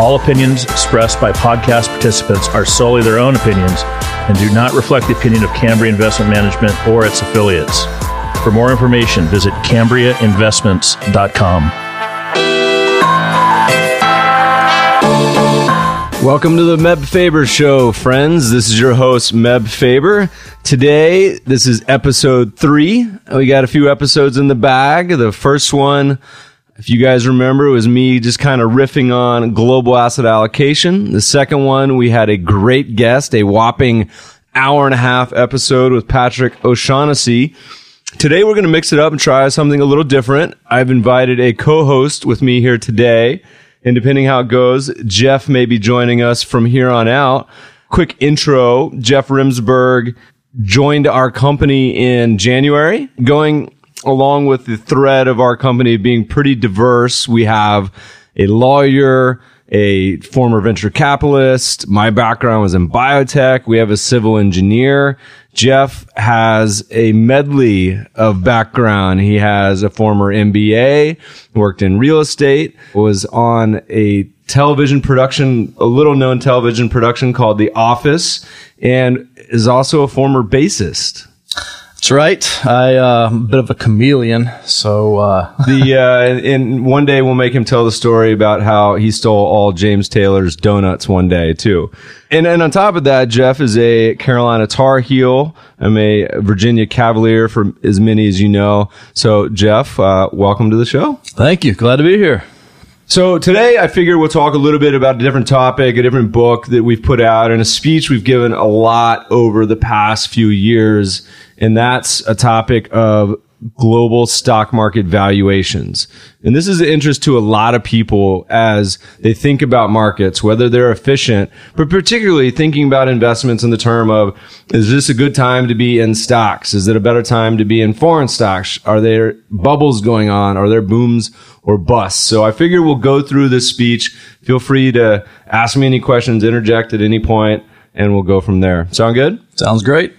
All opinions expressed by podcast participants are solely their own opinions and do not reflect the opinion of Cambria Investment Management or its affiliates. For more information, visit CambriaInvestments.com. Welcome to the Meb Faber Show, friends. This is your host, Meb Faber. Today, this is episode three. We got a few episodes in the bag. The first one, if you guys remember, it was me just kind of riffing on global asset allocation. The second one, we had a great guest, a whopping hour and a half episode with Patrick O'Shaughnessy. Today, we're going to mix it up and try something a little different. I've invited a co-host with me here today. And depending how it goes, Jeff may be joining us from here on out. Quick intro. Jeff Remsburg joined our company in January, going along with the thread of our company being pretty diverse. We have a lawyer, a former venture capitalist. My background was in biotech. We have a civil engineer. Jeff has a medley of background. He has a former MBA, worked in real estate, was on a television production, a little known television production called The Office, and is also a former bassist. That's right. I uh, am a bit of a chameleon, so uh, the uh, and one day we'll make him tell the story about how he stole all James Taylor's donuts one day too. And and on top of that, Jeff is a Carolina Tar Heel. I'm a Virginia Cavalier for as many as you know. So Jeff, uh, welcome to the show. thank you. Glad to be here. So today I figure we'll talk a little bit about a different topic, a different book that we've put out and a speech we've given a lot over the past few years. And that's a topic of global stock market valuations. And this is of interest to a lot of people as they think about markets, whether they're efficient, but particularly thinking about investments in the term of, is this a good time to be in stocks? Is it a better time to be in foreign stocks? Are there bubbles going on? Are there booms or busts? So I figure we'll go through this speech. Feel free to ask me any questions, interject at any point, and we'll go from there. Sound good? Sounds great.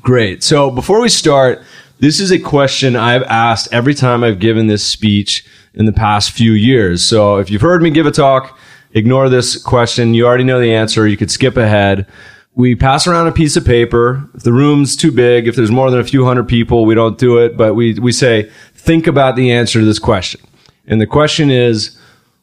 Great. So before we start, this is a question I've asked every time I've given this speech in the past few years. So if you've heard me give a talk, ignore this question. You already know the answer. You could skip ahead. We pass around a piece of paper. If the room's too big, if there's more than a few hundred people, we don't do it, but we, we say, think about the answer to this question. And the question is,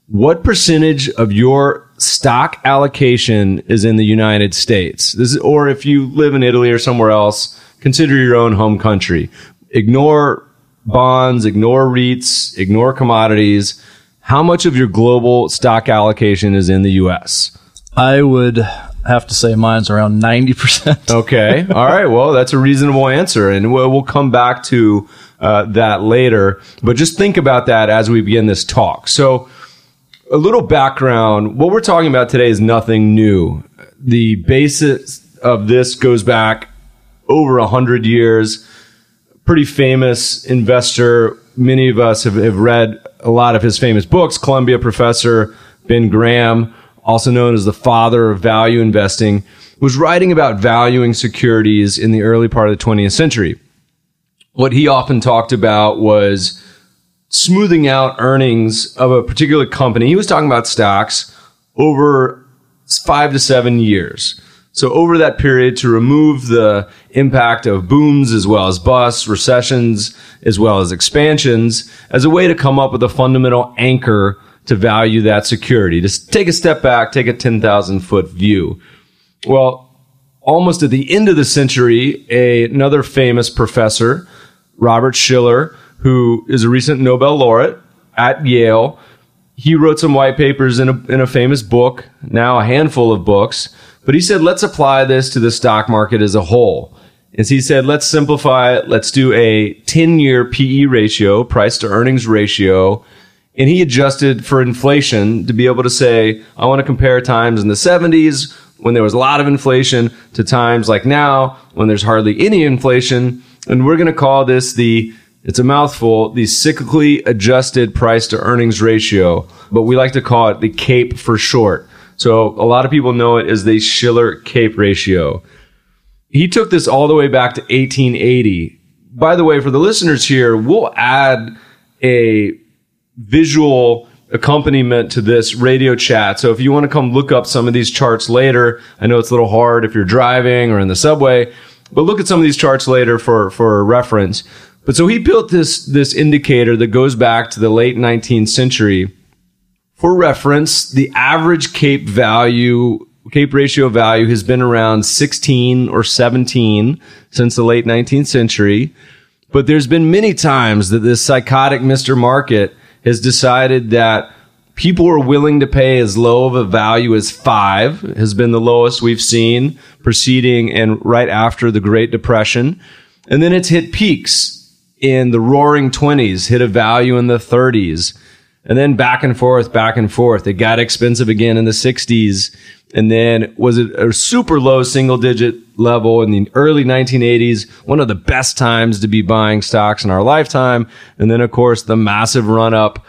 what percentage of your stock allocation is in the United States? This is, or if you live in Italy or somewhere else, consider your own home country. Ignore bonds, ignore REITs, ignore commodities. How much of your global stock allocation is in the US? I would have to say mine's around 90%. Okay. All right. Well, that's a reasonable answer. And we'll, we'll come back to uh, that later. But just think about that as we begin this talk. So, a little background. What we're talking about today is nothing new. The basis of this goes back over a hundred years. Pretty famous investor. Many of us have, have read a lot of his famous books. Columbia professor Ben Graham, also known as the father of value investing, was writing about valuing securities in the early part of the 20th century. What he often talked about was smoothing out earnings of a particular company. He was talking about stocks over five to seven years. So over that period to remove the impact of booms as well as busts, recessions, as well as expansions as a way to come up with a fundamental anchor to value that security. Just take a step back, take a 10,000 foot view. Well, almost at the end of the century, a, another famous professor, Robert Shiller, who is a recent Nobel laureate at Yale. He wrote some white papers in a, in a famous book, now a handful of books, but he said, let's apply this to the stock market as a whole. And he said, let's simplify it. Let's do a 10 year PE ratio, price to earnings ratio, and he adjusted for inflation to be able to say, I want to compare times in the 70s when there was a lot of inflation to times like now when there's hardly any inflation. And we're going to call this the, it's a mouthful, the cyclically adjusted price to earnings ratio, but we like to call it the CAPE for short. So a lot of people know it as the Shiller CAPE ratio. He took this all the way back to 1880. By the way, for the listeners here, we'll add a visual accompaniment to this radio chat. So if you want to come look up some of these charts later, I know it's a little hard if you're driving or in the subway, but look at some of these charts later for, for reference. But so he built this, this indicator that goes back to the late 19th century. For reference, the average CAPE value, CAPE ratio value has been around 16 or 17 since the late 19th century. But there's been many times that this psychotic Mr. Market has decided that people are willing to pay as low of a value as five has been the lowest we've seen preceding and right after the Great Depression. And then it's hit peaks in the roaring 20s, hit a value in the 30s, and then back and forth, back and forth. It got expensive again in the 60s. And then was it a super low single digit level in the early 1980s, one of the best times to be buying stocks in our lifetime. And then, of course, the massive run up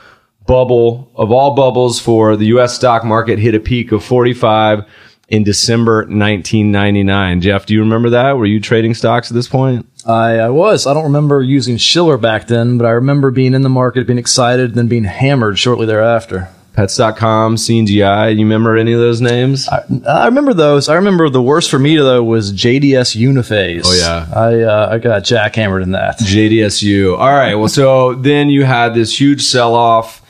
bubble of all bubbles for the US stock market hit a peak of 45 in December 1999. Jeff, do you remember that? Were you trading stocks at this point? I, I was. I don't remember using Shiller back then, but I remember being in the market, being excited, then being hammered shortly thereafter. Pets.com, CMGI. You remember any of those names? I, I remember those. I remember the worst for me though was JDS Uniphase. Oh, yeah. I uh, I got jackhammered in that. JDSU. All right. Well, so then you had this huge sell off.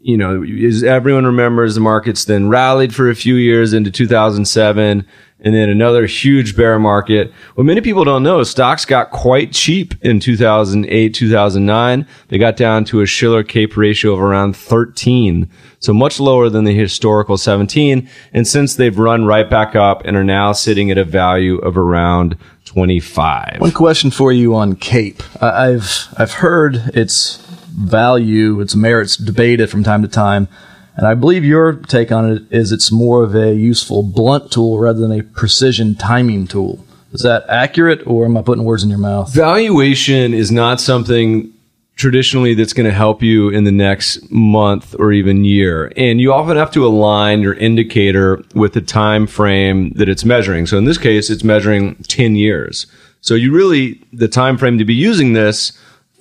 You know, as everyone remembers, the markets then rallied for a few years into 2007 and then another huge bear market. What many people don't know, stocks got quite cheap in 2008, 2009. They got down to a Shiller CAPE ratio of around 13. So much lower than the historical 17. And since they've run right back up and are now sitting at a value of around 25. One question for you on CAPE. I've I've heard its value, its merits debated from time to time. And I believe your take on it is it's more of a useful blunt tool rather than a precision timing tool. Is that accurate, or am I putting words in your mouth? Valuation is not something traditionally that's going to help you in the next month or even year. And you often have to align your indicator with the time frame that it's measuring. So in this case, it's measuring 10 years. So you really, the time frame to be using this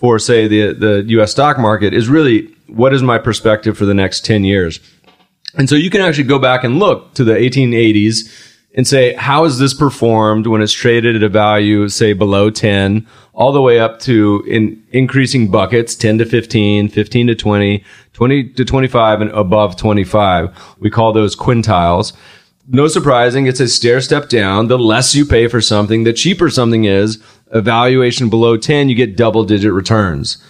for say the, the US stock market is really what is my perspective for the next 10 years? And so you can actually go back and look to the 1880s and say, how has this performed when it's traded at a value, say below 10, all the way up to in increasing buckets, 10 to 15, 15 to 20, 20 to 25 and above 25. We call those quintiles. No surprising, it's a stair step down. The less you pay for something, the cheaper something is. A valuation below 10, you get double digit returns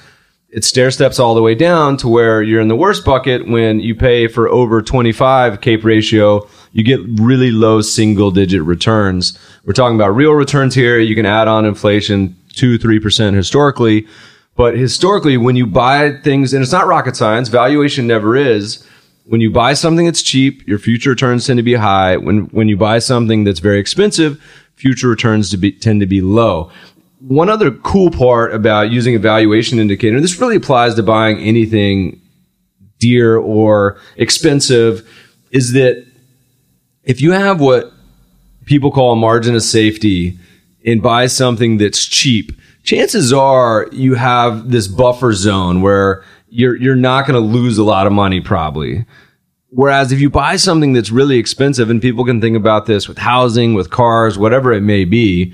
it stair steps all the way down to where you're in the worst bucket when you pay for over 25 CAPE ratio, you get really low single digit returns. We're talking about real returns here. You can add on inflation two, 3% historically. But historically, when you buy things, and it's not rocket science, valuation never is. When you buy something that's cheap, your future returns tend to be high. When, when you buy something that's very expensive, future returns to be, tend to be low one other cool part about using a valuation indicator, this really applies to buying anything dear or expensive, is that if you have what people call a margin of safety and buy something that's cheap, chances are you have this buffer zone where you're you're not going to lose a lot of money probably. Whereas if you buy something that's really expensive, and people can think about this with housing, with cars, whatever it may be,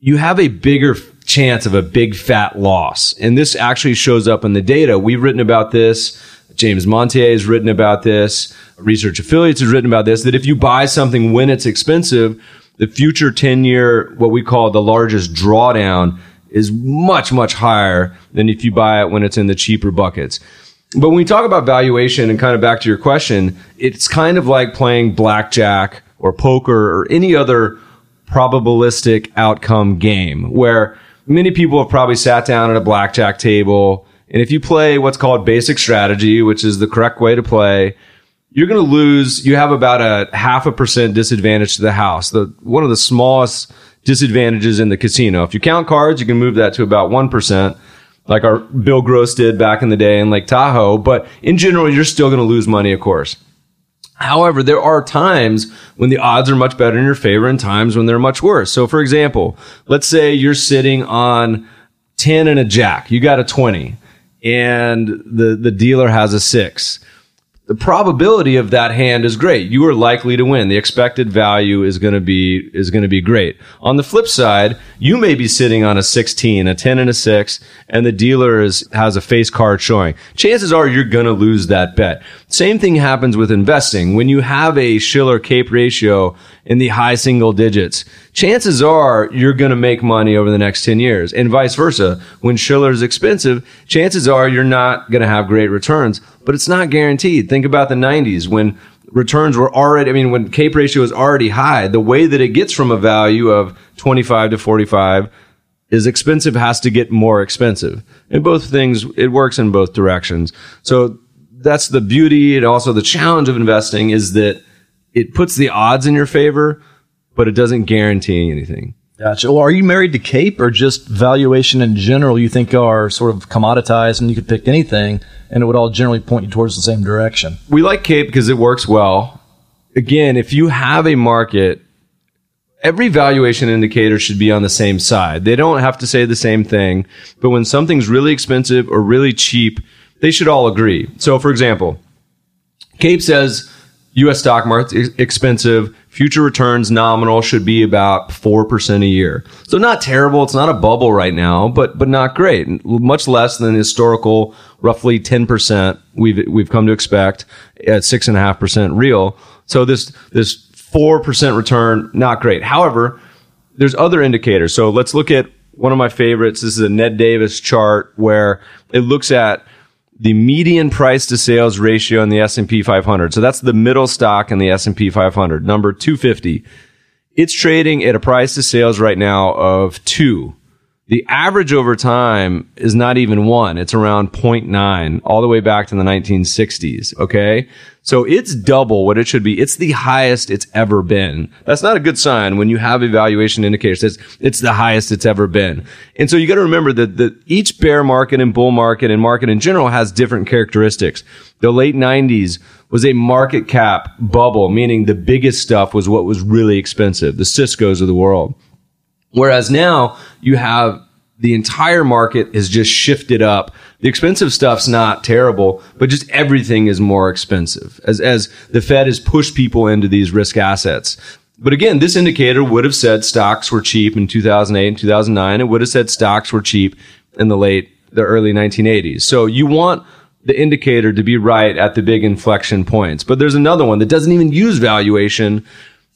you have a bigger chance of a big fat loss. And this actually shows up in the data. We've written about this. James Montier has written about this. Research Affiliates has written about this, that if you buy something when it's expensive, the future 10 year, what we call the largest drawdown is much, much higher than if you buy it when it's in the cheaper buckets. But when we talk about valuation and kind of back to your question, it's kind of like playing blackjack or poker or any other probabilistic outcome game where many people have probably sat down at a blackjack table And if you play what's called basic strategy, which is the correct way to play, you're going to lose. You have about a half a percent disadvantage to the house. The one of the smallest disadvantages in the casino. If you count cards, you can move that to about one percent, like our Bill Gross did back in the day in Lake Tahoe. But in general, you're still going to lose money, of course. However, there are times when the odds are much better in your favor and times when they're much worse. So, for example, let's say you're sitting on 10 and a jack. You got a 20 and the, the dealer has a six the probability of that hand is great. You are likely to win. The expected value is going to be is going to be great. On the flip side, you may be sitting on a 16, a 10 and a 6, and the dealer is has a face card showing. Chances are you're going to lose that bet. Same thing happens with investing. When you have a Shiller Cape ratio in the high single digits, chances are you're going to make money over the next 10 years and vice versa. When Shiller is expensive, chances are you're not going to have great returns but it's not guaranteed. Think about the 90s when returns were already, I mean, when CAPE ratio is already high, the way that it gets from a value of 25 to 45 is expensive has to get more expensive. And both things, it works in both directions. So that's the beauty and also the challenge of investing is that it puts the odds in your favor, but it doesn't guarantee anything. Gotcha. Well, are you married to CAPE or just valuation in general you think are sort of commoditized and you could pick anything and it would all generally point you towards the same direction? We like CAPE because it works well. Again, if you have a market, every valuation indicator should be on the same side. They don't have to say the same thing, but when something's really expensive or really cheap, they should all agree. So, for example, CAPE says U.S. stock market expensive. Future returns nominal should be about 4% a year. So not terrible. It's not a bubble right now, but, but not great. Much less than historical, roughly 10% we've, we've come to expect at 6.5% real. So this, this 4% return, not great. However, there's other indicators. So let's look at one of my favorites. This is a Ned Davis chart where it looks at the median price to sales ratio in the S&P 500. So that's the middle stock in the S&P 500, number 250. It's trading at a price to sales right now of 2. The average over time is not even 1. It's around 0.9 all the way back to the 1960s, okay? So it's double what it should be. It's the highest it's ever been. That's not a good sign when you have evaluation indicators. It's, it's the highest it's ever been. And so you got to remember that, that each bear market and bull market and market in general has different characteristics. The late 90s was a market cap bubble, meaning the biggest stuff was what was really expensive, the Cisco's of the world. Whereas now you have the entire market has just shifted up. The expensive stuff's not terrible, but just everything is more expensive as, as the Fed has pushed people into these risk assets. But again, this indicator would have said stocks were cheap in 2008 and 2009. It would have said stocks were cheap in the late, the early 1980s. So you want the indicator to be right at the big inflection points. But there's another one that doesn't even use valuation.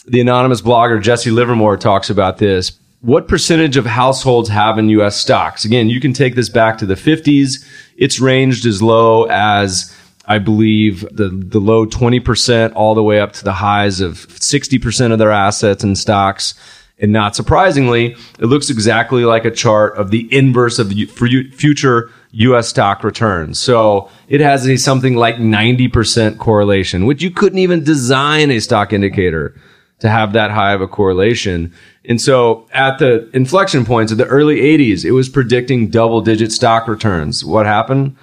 The anonymous blogger Jesse Livermore talks about this what percentage of households have in US stocks? Again, you can take this back to the 50s. It's ranged as low as I believe the, the low 20% all the way up to the highs of 60% of their assets in stocks. And not surprisingly, it looks exactly like a chart of the inverse of future US stock returns. So it has a something like 90% correlation, which you couldn't even design a stock indicator to have that high of a correlation. And so at the inflection points of the early 80s, it was predicting double digit stock returns. What happened?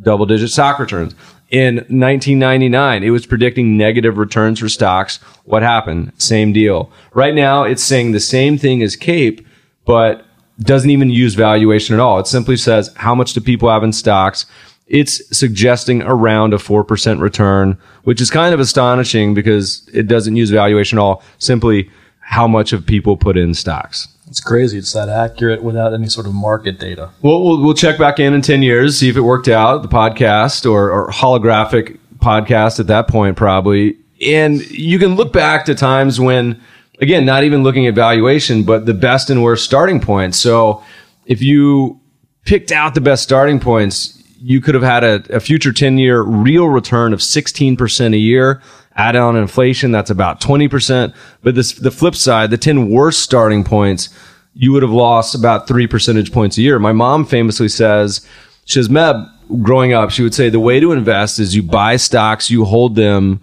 Double digit stock returns. In 1999, it was predicting negative returns for stocks. What happened? Same deal. Right now, it's saying the same thing as CAPE, but doesn't even use valuation at all. It simply says how much do people have in stocks? It's suggesting around a 4% return, which is kind of astonishing because it doesn't use valuation at all. Simply how much of people put in stocks. It's crazy. It's that accurate without any sort of market data. Well, we'll, we'll check back in in 10 years, see if it worked out, the podcast or, or holographic podcast at that point, probably. And you can look back to times when, again, not even looking at valuation, but the best and worst starting points. So if you picked out the best starting points, you could have had a, a future 10 year real return of 16% a year add on inflation, that's about 20%. But this, the flip side, the 10 worst starting points, you would have lost about three percentage points a year. My mom famously says, she says, Meb, growing up, she would say the way to invest is you buy stocks, you hold them,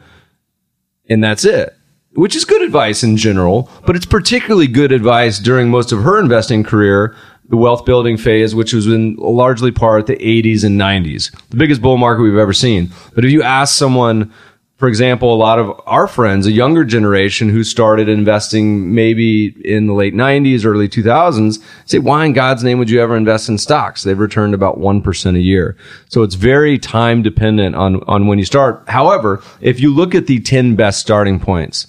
and that's it. Which is good advice in general, but it's particularly good advice during most of her investing career, the wealth building phase, which was in largely part the 80s and 90s, the biggest bull market we've ever seen. But if you ask someone for example, a lot of our friends, a younger generation who started investing maybe in the late 90s, early 2000s, say, why in God's name would you ever invest in stocks? They've returned about 1% a year. So it's very time dependent on, on when you start. However, if you look at the 10 best starting points,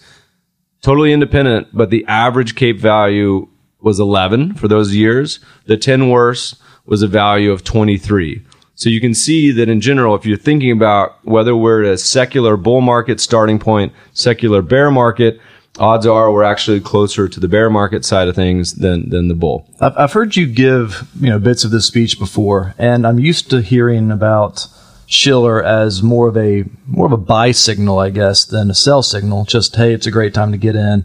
totally independent, but the average CAPE value was 11 for those years. The 10 worst was a value of 23. So you can see that in general, if you're thinking about whether we're at a secular bull market starting point, secular bear market, odds are we're actually closer to the bear market side of things than than the bull. I've, I've heard you give you know bits of this speech before, and I'm used to hearing about Shiller as more of a more of a buy signal, I guess, than a sell signal. Just hey, it's a great time to get in.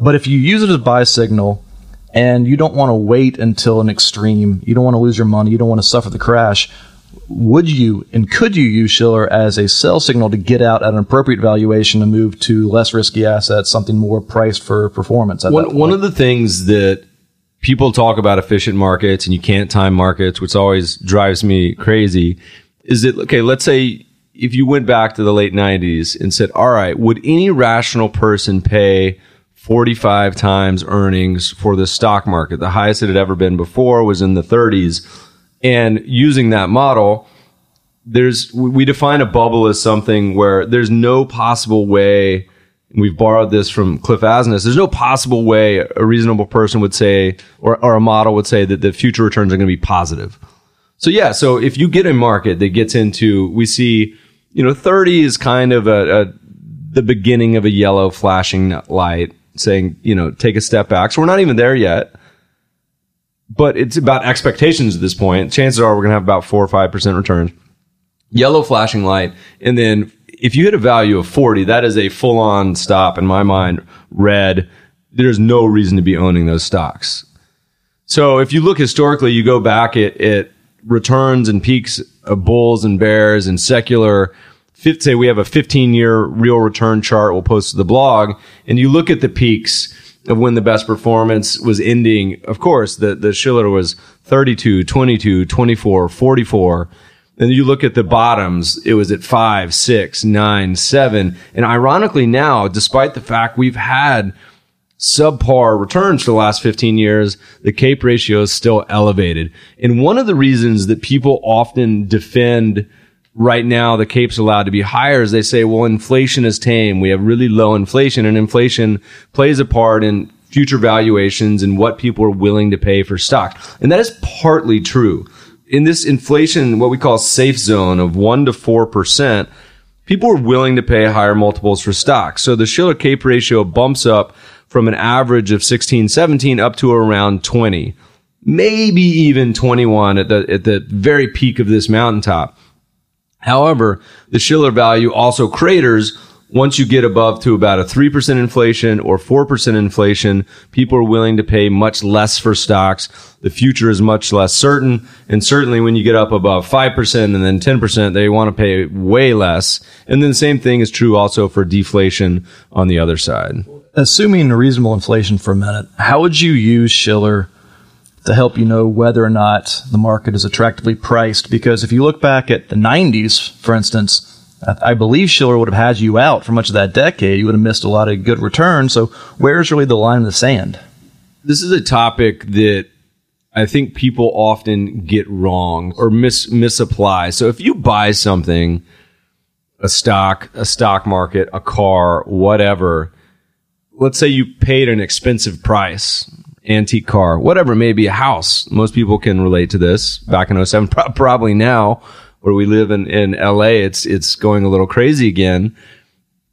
But if you use it as a buy signal, and you don't want to wait until an extreme. You don't want to lose your money. You don't want to suffer the crash. Would you and could you use Shiller as a sell signal to get out at an appropriate valuation and move to less risky assets, something more priced for performance? One, one of the things that people talk about efficient markets and you can't time markets, which always drives me crazy, is that, okay, let's say if you went back to the late 90s and said, all right, would any rational person pay 45 times earnings for the stock market. The highest it had ever been before was in the 30s. And using that model, there's, we define a bubble as something where there's no possible way, we've borrowed this from Cliff Asness, there's no possible way a reasonable person would say, or, or a model would say that the future returns are going to be positive. So yeah, so if you get a market that gets into, we see, you know, 30 is kind of a, a the beginning of a yellow flashing light saying, you know, take a step back. So we're not even there yet. But it's about expectations at this point. Chances are we're going to have about four or 5% returns. Yellow flashing light. And then if you hit a value of 40, that is a full on stop in my mind. Red. There's no reason to be owning those stocks. So if you look historically, you go back at, at returns and peaks of bulls and bears and secular say we have a 15 year real return chart we'll post to the blog and you look at the peaks of when the best performance was ending of course the, the shiller was 32 22 24 44 and you look at the bottoms it was at 5 6 9 7 and ironically now despite the fact we've had subpar returns for the last 15 years, the CAPE ratio is still elevated. And one of the reasons that people often defend right now the CAPE's allowed to be higher as they say, well, inflation is tame. We have really low inflation and inflation plays a part in future valuations and what people are willing to pay for stock. And that is partly true. In this inflation, what we call safe zone of one to four percent, people are willing to pay higher multiples for stocks. So the Shiller CAPE ratio bumps up from an average of 16, 17 up to around 20, maybe even 21 at the, at the very peak of this mountaintop. However, the Shiller value also craters once you get above to about a 3% inflation or 4% inflation, people are willing to pay much less for stocks. The future is much less certain. And certainly when you get up above 5% and then 10%, they want to pay way less. And then the same thing is true also for deflation on the other side. Assuming reasonable inflation for a minute, how would you use Shiller to help you know whether or not the market is attractively priced. Because if you look back at the 90s, for instance, I believe Shiller would have had you out for much of that decade. You would have missed a lot of good returns. So where's really the line in the sand? This is a topic that I think people often get wrong or mis- misapply. So if you buy something, a stock, a stock market, a car, whatever, let's say you paid an expensive price antique car, whatever it may be, a house. Most people can relate to this back in 07, probably now where we live in, in LA, it's, it's going a little crazy again.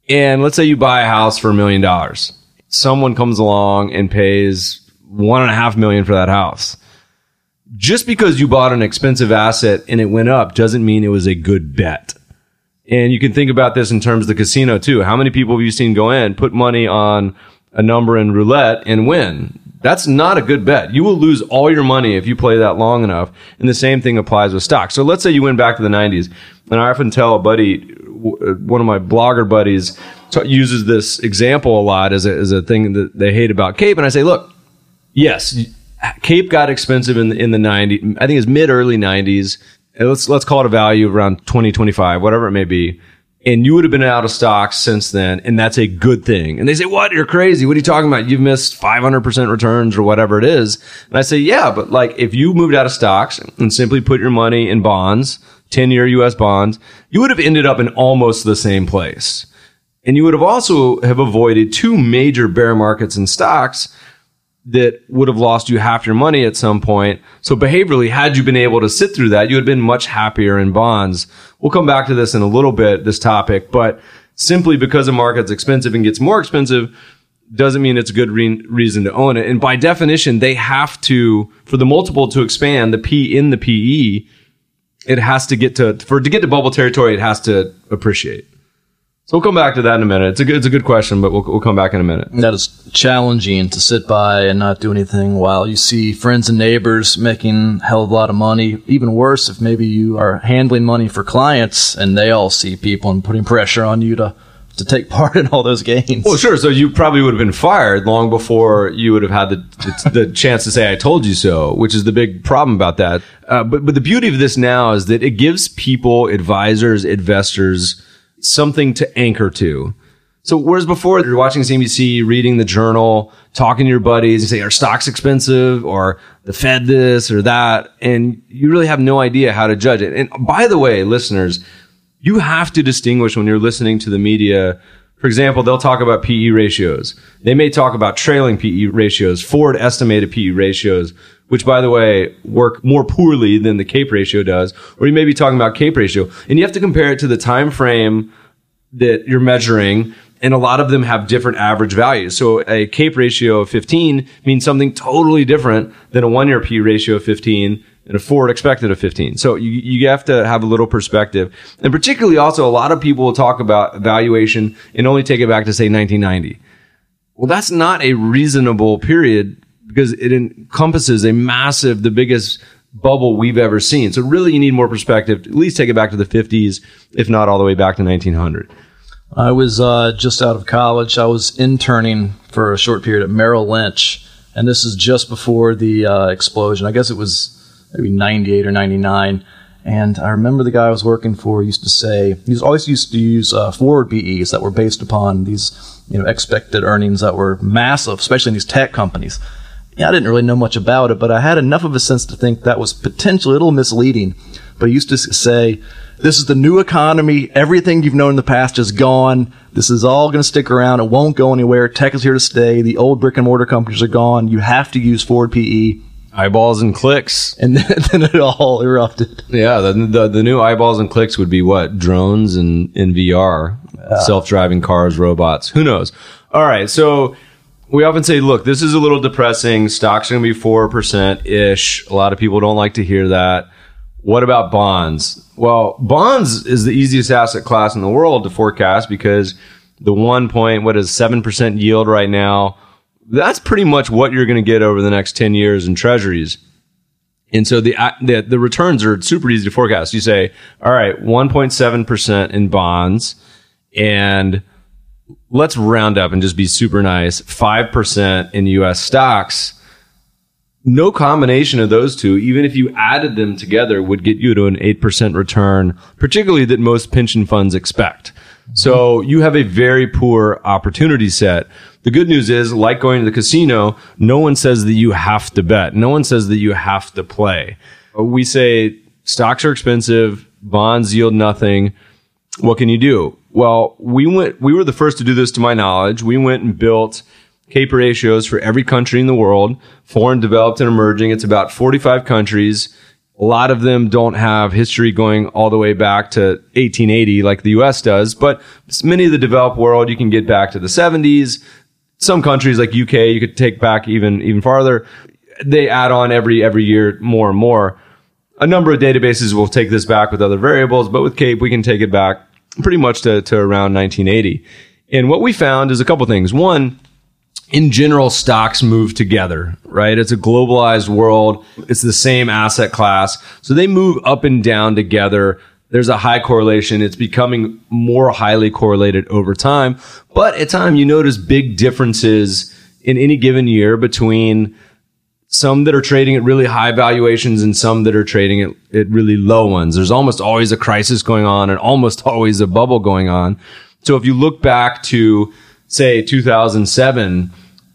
And let's say you buy a house for a million dollars. Someone comes along and pays one and a half million for that house. Just because you bought an expensive asset and it went up doesn't mean it was a good bet. And you can think about this in terms of the casino too. How many people have you seen go in, put money on a number in roulette and win? That's not a good bet. You will lose all your money if you play that long enough. And the same thing applies with stocks. So let's say you went back to the 90s. And I often tell a buddy, uh, one of my blogger buddies, uses this example a lot as a, as a thing that they hate about Cape. And I say, look, yes, Cape got expensive in the, in the 90s. I think it's mid early 90s. Let's, let's call it a value around 20, 25, whatever it may be and you would have been out of stocks since then, and that's a good thing. And they say, "What? You're crazy. What are you talking about? You've missed 500% returns or whatever it is." And I say, "Yeah, but like if you moved out of stocks and simply put your money in bonds, 10-year US bonds, you would have ended up in almost the same place." And you would have also have avoided two major bear markets in stocks that would have lost you half your money at some point. So behaviorally, had you been able to sit through that, you would have been much happier in bonds. We'll come back to this in a little bit, this topic, but simply because a market's expensive and gets more expensive doesn't mean it's a good re- reason to own it. And by definition, they have to, for the multiple to expand, the P in the PE, it has to get to, for to get to bubble territory, it has to appreciate. So we'll come back to that in a minute. It's a good, it's a good question, but we'll, we'll come back in a minute. That is challenging to sit by and not do anything while you see friends and neighbors making hell of a lot of money. Even worse, if maybe you are handling money for clients and they all see people and putting pressure on you to to take part in all those games. Well, sure. So you probably would have been fired long before you would have had the, the, the chance to say, I told you so, which is the big problem about that. Uh, but, but the beauty of this now is that it gives people, advisors, investors, something to anchor to. So whereas before you're watching CNBC, reading the journal, talking to your buddies, you say, are stocks expensive or the Fed this or that? And you really have no idea how to judge it. And by the way, listeners, you have to distinguish when you're listening to the media. For example, they'll talk about PE ratios. They may talk about trailing PE ratios, forward estimated PE ratios, which by the way work more poorly than the CAPE ratio does, or you may be talking about CAPE ratio, and you have to compare it to the time frame that you're measuring. And a lot of them have different average values. So a CAPE ratio of 15 means something totally different than a one year PE ratio of 15 and a forward expected of 15. So you, you have to have a little perspective. And particularly also a lot of people will talk about valuation and only take it back to say 1990. Well, that's not a reasonable period because it encompasses a massive, the biggest bubble we've ever seen. So really you need more perspective. At least take it back to the 50s, if not all the way back to 1900. I was uh, just out of college. I was interning for a short period at Merrill Lynch, and this is just before the uh, explosion. I guess it was maybe 98 or 99. And I remember the guy I was working for used to say, he always used to use uh, forward PEs that were based upon these, you know, expected earnings that were massive, especially in these tech companies yeah, I didn't really know much about it, but I had enough of a sense to think that was potentially a little misleading. But he used to say, this is the new economy. Everything you've known in the past is gone. This is all going to stick around. It won't go anywhere. Tech is here to stay. The old brick and mortar companies are gone. You have to use forward PE. Eyeballs and clicks. And then, then it all erupted. Yeah, the, the, the, new eyeballs and clicks would be what? Drones and, in VR, uh, self driving cars, robots. Who knows? All right. So we often say, look, this is a little depressing. Stocks are going to be 4% ish. A lot of people don't like to hear that. What about bonds? Well, bonds is the easiest asset class in the world to forecast because the one point, what is 7% yield right now? That's pretty much what you're going to get over the next 10 years in treasuries. And so the, uh, the, the returns are super easy to forecast. You say, all right, 1.7% in bonds and let's round up and just be super nice 5% in US stocks. No combination of those two, even if you added them together, would get you to an 8% return, particularly that most pension funds expect. So you have a very poor opportunity set. The good news is, like going to the casino, no one says that you have to bet. No one says that you have to play. We say stocks are expensive, bonds yield nothing. What can you do? Well, we went, we were the first to do this to my knowledge. We went and built CAPE ratios for every country in the world, foreign, developed, and emerging. It's about 45 countries. A lot of them don't have history going all the way back to 1880 like the US does, but many of the developed world, you can get back to the 70s. Some countries like UK, you could take back even, even farther. They add on every, every year more and more. A number of databases will take this back with other variables, but with CAPE, we can take it back pretty much to, to around 1980. And what we found is a couple things. One, in general, stocks move together, right? It's a globalized world. It's the same asset class. So they move up and down together. There's a high correlation. It's becoming more highly correlated over time. But at time, you notice big differences in any given year between some that are trading at really high valuations and some that are trading at, at really low ones. There's almost always a crisis going on and almost always a bubble going on. So if you look back to say 2007,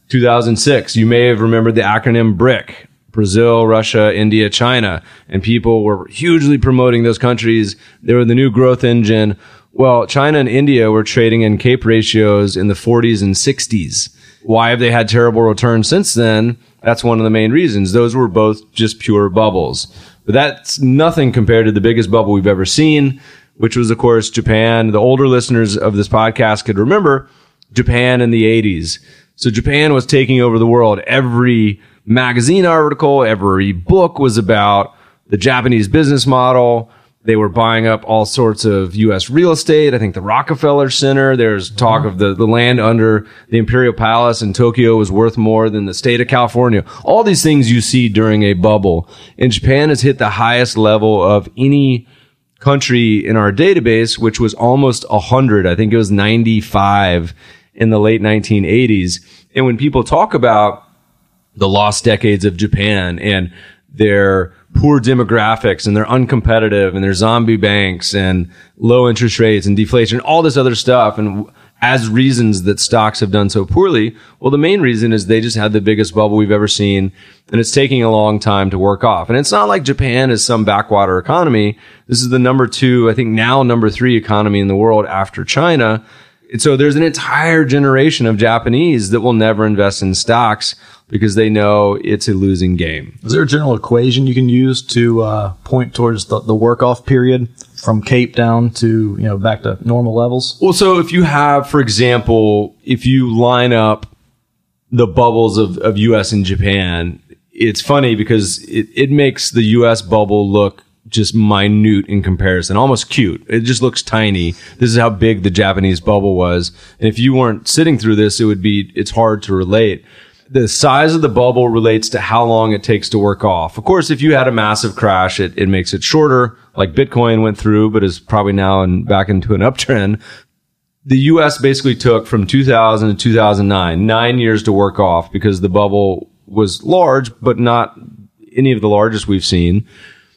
2006, you may have remembered the acronym BRIC. Brazil, Russia, India, China, and people were hugely promoting those countries. They were the new growth engine. Well, China and India were trading in CAPE ratios in the 40s and 60s. Why have they had terrible returns since then? That's one of the main reasons. Those were both just pure bubbles. But that's nothing compared to the biggest bubble we've ever seen, which was, of course, Japan. The older listeners of this podcast could remember Japan in the 80s. So Japan was taking over the world. Every magazine article, every book was about the Japanese business model. They were buying up all sorts of U.S. real estate. I think the Rockefeller Center. There's talk of the, the land under the Imperial Palace in Tokyo was worth more than the state of California. All these things you see during a bubble. And Japan has hit the highest level of any country in our database, which was almost 100. I think it was 95 in the late 1980s. And when people talk about the lost decades of Japan and their poor demographics and they're uncompetitive and their zombie banks and low interest rates and deflation, all this other stuff. And as reasons that stocks have done so poorly, well, the main reason is they just had the biggest bubble we've ever seen and it's taking a long time to work off. And it's not like Japan is some backwater economy. This is the number two, I think now number three economy in the world after China. And so there's an entire generation of Japanese that will never invest in stocks because they know it's a losing game. Is there a general equation you can use to uh, point towards the, the work off period from Cape down to you know back to normal levels? Well, so if you have, for example, if you line up the bubbles of, of US and Japan, it's funny because it, it makes the US bubble look just minute in comparison, almost cute. It just looks tiny. This is how big the Japanese bubble was. And if you weren't sitting through this, it would be, it's hard to relate the size of the bubble relates to how long it takes to work off. Of course, if you had a massive crash, it, it makes it shorter, like Bitcoin went through, but is probably now in, back into an uptrend. The US basically took from 2000 to 2009, nine years to work off because the bubble was large, but not any of the largest we've seen.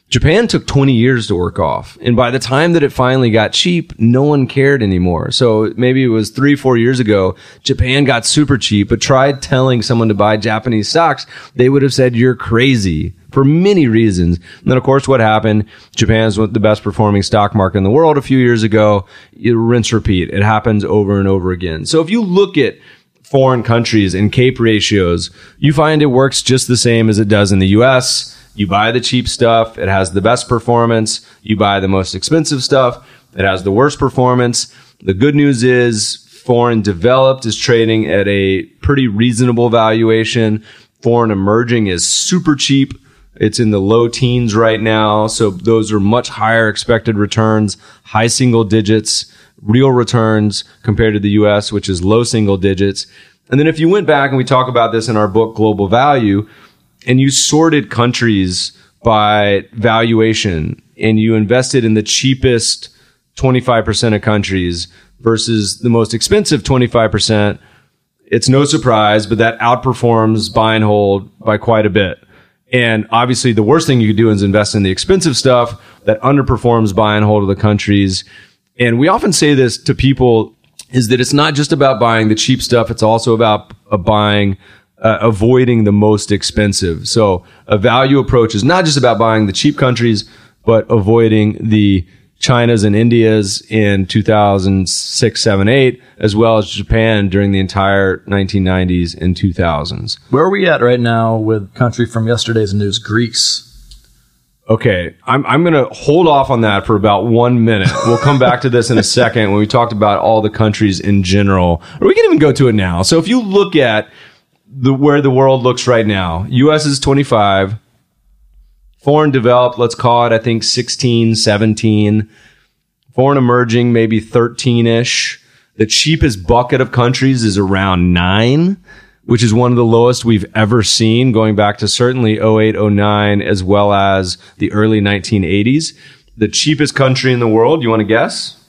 Japan took 20 years to work off. And by the time that it finally got cheap, no one cared anymore. So maybe it was three, four years ago, Japan got super cheap, but tried telling someone to buy Japanese stocks. They would have said, you're crazy for many reasons. And then of course, what happened? Japan's the best performing stock market in the world a few years ago. You rinse repeat. It happens over and over again. So if you look at foreign countries and CAPE ratios, you find it works just the same as it does in the US you buy the cheap stuff, it has the best performance. You buy the most expensive stuff, it has the worst performance. The good news is foreign developed is trading at a pretty reasonable valuation. Foreign emerging is super cheap. It's in the low teens right now. So those are much higher expected returns, high single digits, real returns compared to the US, which is low single digits. And then if you went back and we talk about this in our book, Global Value, and you sorted countries by valuation and you invested in the cheapest 25% of countries versus the most expensive 25%, it's no surprise, but that outperforms buy and hold by quite a bit. And obviously, the worst thing you could do is invest in the expensive stuff that underperforms buy and hold of the countries. And we often say this to people is that it's not just about buying the cheap stuff. It's also about buying uh, avoiding the most expensive. So a value approach is not just about buying the cheap countries, but avoiding the China's and India's in 2006, 7, 8, as well as Japan during the entire 1990s and 2000s. Where are we at right now with country from yesterday's news, Greece? Okay, I'm, I'm going to hold off on that for about one minute. We'll come back to this in a second when we talked about all the countries in general. Or we can even go to it now. So if you look at the where the world looks right now. US is 25. Foreign developed, let's call it, I think 16, 17. Foreign emerging, maybe 13 ish. The cheapest bucket of countries is around nine. which is one of the lowest we've ever seen going back to certainly 08, 09, as well as the early 1980s. The cheapest country in the world, you want to guess?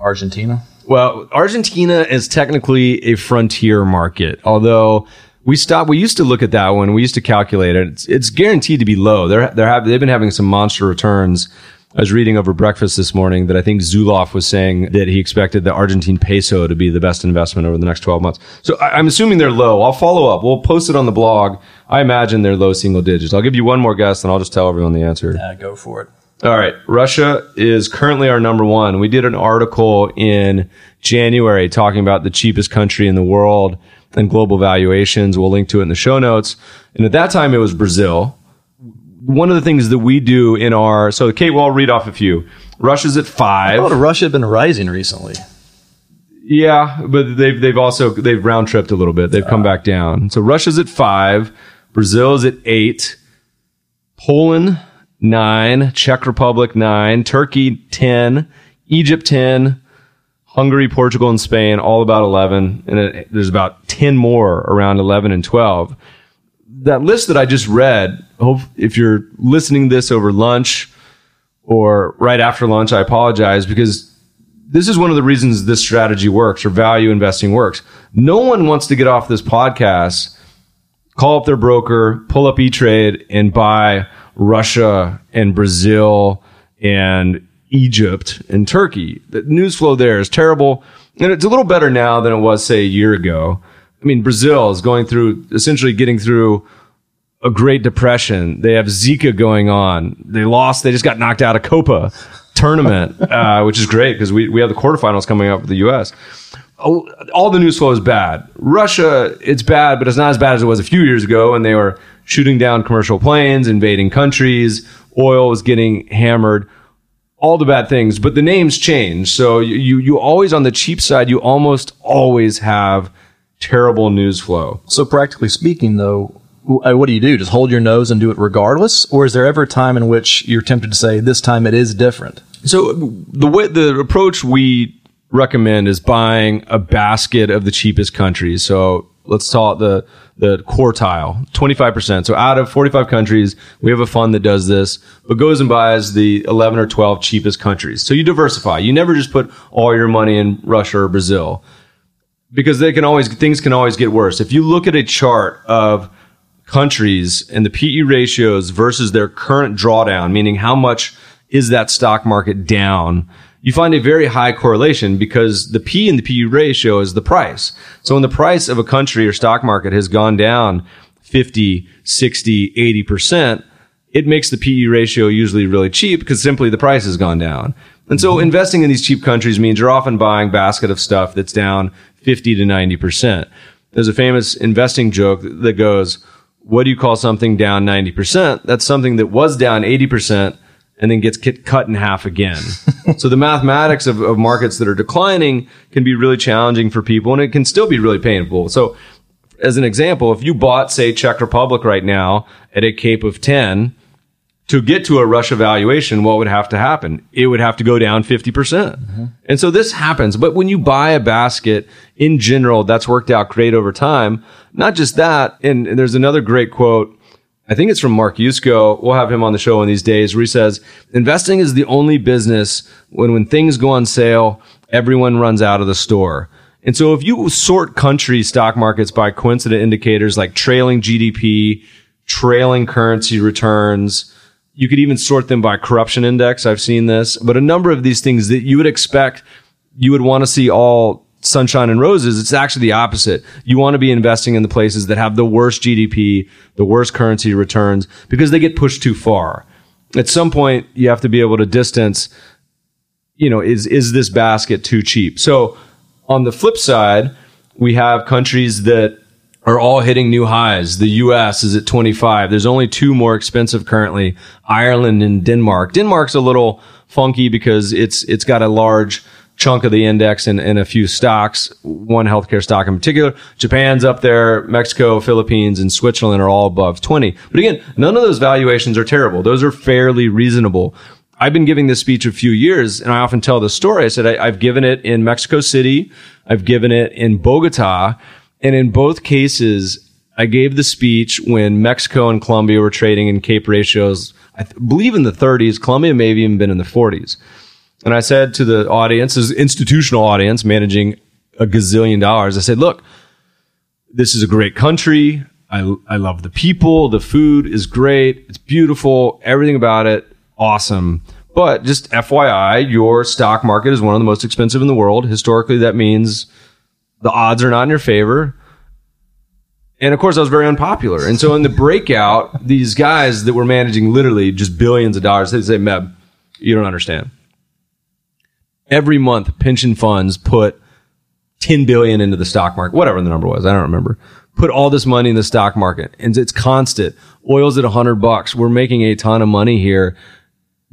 Argentina. Well, Argentina is technically a frontier market, although we stopped. We used to look at that one. We used to calculate it. It's, it's guaranteed to be low. They're they're have, they've been having some monster returns. I was reading over breakfast this morning that I think Zulauf was saying that he expected the Argentine peso to be the best investment over the next 12 months. So I, I'm assuming they're low. I'll follow up. We'll post it on the blog. I imagine they're low single digits. I'll give you one more guess and I'll just tell everyone the answer. Yeah, go for it. All right. Russia is currently our number one. We did an article in January talking about the cheapest country in the world and global valuations. We'll link to it in the show notes. And at that time, it was Brazil. One of the things that we do in our, so Kate, well, I'll read off a few. Russia's at I five. thought Russia had been rising recently. Yeah, but they've they've also they've round tripped a little bit. They've come ah. back down. So Russia's at five, Brazil's at eight, Poland nine, Czech Republic nine, Turkey ten, Egypt ten, Hungary, Portugal, and Spain all about eleven, and it, there's about ten more around eleven and twelve. That list that I just read. Hope if you're listening this over lunch or right after lunch, I apologize because this is one of the reasons this strategy works or value investing works. No one wants to get off this podcast, call up their broker, pull up E-Trade and buy Russia and Brazil and Egypt and Turkey. The news flow there is terrible. And it's a little better now than it was, say, a year ago. I mean, Brazil is going through, essentially getting through a Great Depression. They have Zika going on. They lost. They just got knocked out of Copa tournament, uh, which is great because we, we have the quarterfinals coming up with the U.S. All, the news flow is bad. Russia, it's bad, but it's not as bad as it was a few years ago and they were shooting down commercial planes, invading countries. Oil was getting hammered. All the bad things, but the names change. So you, you, always on the cheap side, you almost always have terrible news flow. So practically speaking, though, uh, what do you do? Just hold your nose and do it regardless, or is there ever a time in which you're tempted to say this time it is different? So the way the approach we recommend is buying a basket of the cheapest countries. So let's call it the the quartile, twenty five percent. So out of forty five countries, we have a fund that does this, but goes and buys the eleven or twelve cheapest countries. So you diversify. You never just put all your money in Russia or Brazil because they can always things can always get worse. If you look at a chart of countries and the PE ratios versus their current drawdown, meaning how much is that stock market down, you find a very high correlation because the P and the PE ratio is the price. So when the price of a country or stock market has gone down 50, 60, 80%, it makes the PE ratio usually really cheap because simply the price has gone down. And so mm-hmm. investing in these cheap countries means you're often buying basket of stuff that's down 50 to 90%. There's a famous investing joke that goes, what do you call something down 90%? That's something that was down 80% and then gets cut in half again. so the mathematics of, of markets that are declining can be really challenging for people and it can still be really painful. So as an example, if you bought, say, Czech Republic right now at a CAPE of 10, to get to a Russia valuation, what would have to happen? It would have to go down 50%. percent mm-hmm. And so this happens. But when you buy a basket in general, that's worked out great over time. Not just that. And, and there's another great quote. I think it's from Mark Yusko. We'll have him on the show in these days where he says, investing is the only business when, when things go on sale, everyone runs out of the store. And so if you sort country stock markets by coincident indicators like trailing GDP, trailing currency returns, you could even sort them by corruption index. I've seen this, but a number of these things that you would expect you would want to see all sunshine and roses. It's actually the opposite. You want to be investing in the places that have the worst GDP, the worst currency returns because they get pushed too far. At some point, you have to be able to distance, you know, is, is this basket too cheap? So on the flip side, we have countries that are all hitting new highs. The US is at 25. There's only two more expensive currently, Ireland and Denmark. Denmark's a little funky because it's it's got a large chunk of the index and, a few stocks, one healthcare stock in particular. Japan's up there, Mexico, Philippines, and Switzerland are all above 20. But again, none of those valuations are terrible. Those are fairly reasonable. I've been giving this speech a few years, and I often tell the story. I said I, I've given it in Mexico City, I've given it in Bogota, And in both cases, I gave the speech when Mexico and Colombia were trading in CAPE ratios, I th- believe in the 30s. Colombia may have even been in the 40s. And I said to the audience, as institutional audience managing a gazillion dollars, I said, look, this is a great country. I, I love the people. The food is great. It's beautiful. Everything about it, awesome. But just FYI, your stock market is one of the most expensive in the world. Historically, that means the odds are not in your favor. And of course, I was very unpopular. And so in the breakout, these guys that were managing literally just billions of dollars, they say, Meb, you don't understand. Every month, pension funds put 10 billion into the stock market, whatever the number was. I don't remember. Put all this money in the stock market and it's constant. Oil's at 100 bucks. We're making a ton of money here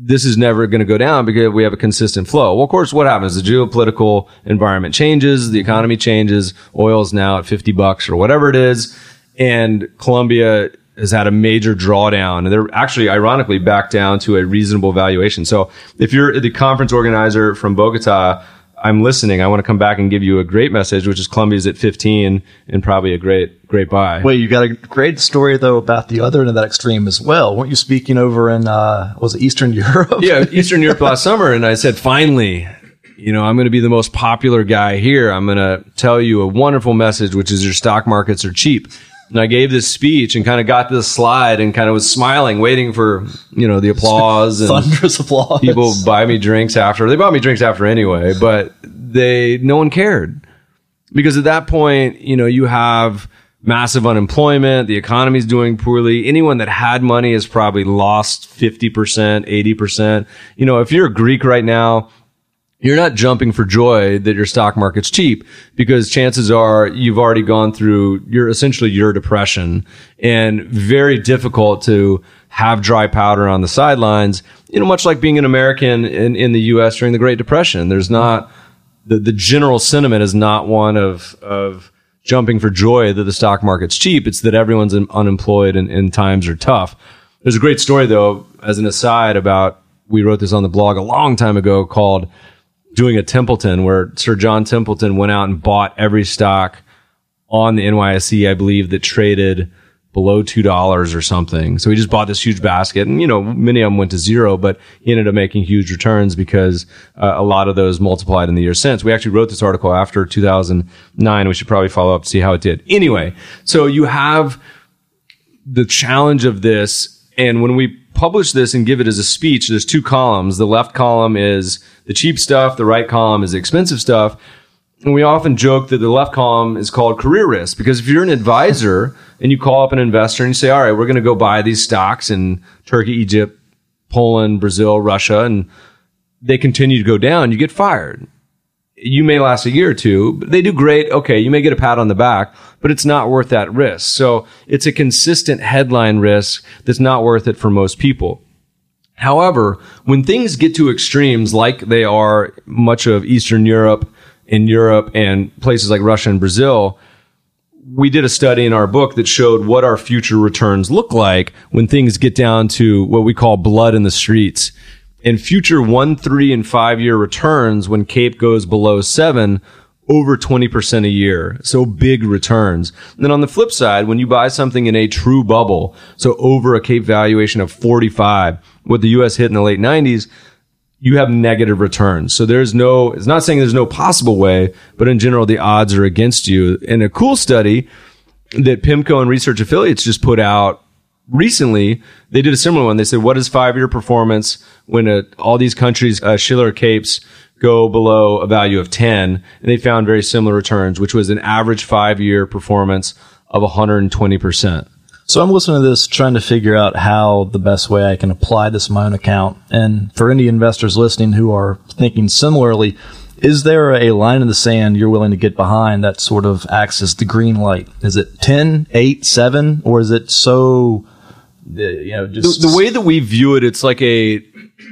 this is never going to go down because we have a consistent flow. Well, of course, what happens? The geopolitical environment changes, the economy changes, oil's now at 50 bucks or whatever it is. And Colombia has had a major drawdown and they're actually ironically back down to a reasonable valuation. So if you're the conference organizer from Bogota, I'm listening. I want to come back and give you a great message, which is Colombia's at 15 and probably a great, great buy. Wait, you got a great story though about the other end of that extreme as well. weren't you speaking over in, uh, was it Eastern Europe? yeah, Eastern Europe last summer. And I said, finally, you know, I'm going to be the most popular guy here. I'm going to tell you a wonderful message, which is your stock markets are cheap. And I gave this speech and kind of got this slide and kind of was smiling, waiting for, you know, the applause and thunderous applause. People buy me drinks after. They bought me drinks after anyway, but they, no one cared because at that point, you know, you have massive unemployment. The economy's doing poorly. Anyone that had money has probably lost 50%, 80%. You know, if you're a Greek right now, you're not jumping for joy that your stock market's cheap because chances are you've already gone through your essentially your depression and very difficult to have dry powder on the sidelines. You know, much like being an American in, in the U.S. during the Great Depression, there's not the, the general sentiment is not one of, of jumping for joy that the stock market's cheap. It's that everyone's unemployed and, and times are tough. There's a great story though, as an aside about, we wrote this on the blog a long time ago called doing a Templeton where Sir John Templeton went out and bought every stock on the NYSE, I believe, that traded below two dollars or something. So he just bought this huge basket, and you know, many of them went to zero, but he ended up making huge returns because uh, a lot of those multiplied in the years since. We actually wrote this article after 2009. We should probably follow up to see how it did. Anyway, so you have the challenge of this, and when we publish this and give it as a speech, there's two columns. The left column is the cheap stuff. The right column is the expensive stuff. And we often joke that the left column is called career risk because if you're an advisor and you call up an investor and you say, all right, we're going to go buy these stocks in Turkey, Egypt, Poland, Brazil, Russia, and they continue to go down, you get fired you may last a year or two, but they do great. Okay. You may get a pat on the back, but it's not worth that risk. So it's a consistent headline risk that's not worth it for most people. However, when things get to extremes like they are much of Eastern Europe in Europe and places like Russia and Brazil, we did a study in our book that showed what our future returns look like when things get down to what we call blood in the streets and future one, three, and five year returns when CAPE goes below seven, over 20% a year. So big returns. And then on the flip side, when you buy something in a true bubble, so over a CAPE valuation of 45, what the US hit in the late 90s, you have negative returns. So there's no, it's not saying there's no possible way, but in general, the odds are against you. And a cool study that PIMCO and research affiliates just put out recently they did a similar one. They said, what is five year performance when uh, all these countries, uh, Shiller CAPEs go below a value of 10? And they found very similar returns, which was an average five year performance of 120%. So I'm listening to this, trying to figure out how the best way I can apply this in my own account. And for any investors listening who are thinking similarly, is there a line in the sand you're willing to get behind that sort of acts as the green light? Is it 10, 8, 7, or is it so uh, you know, just the, the, way that we view it, it's like a,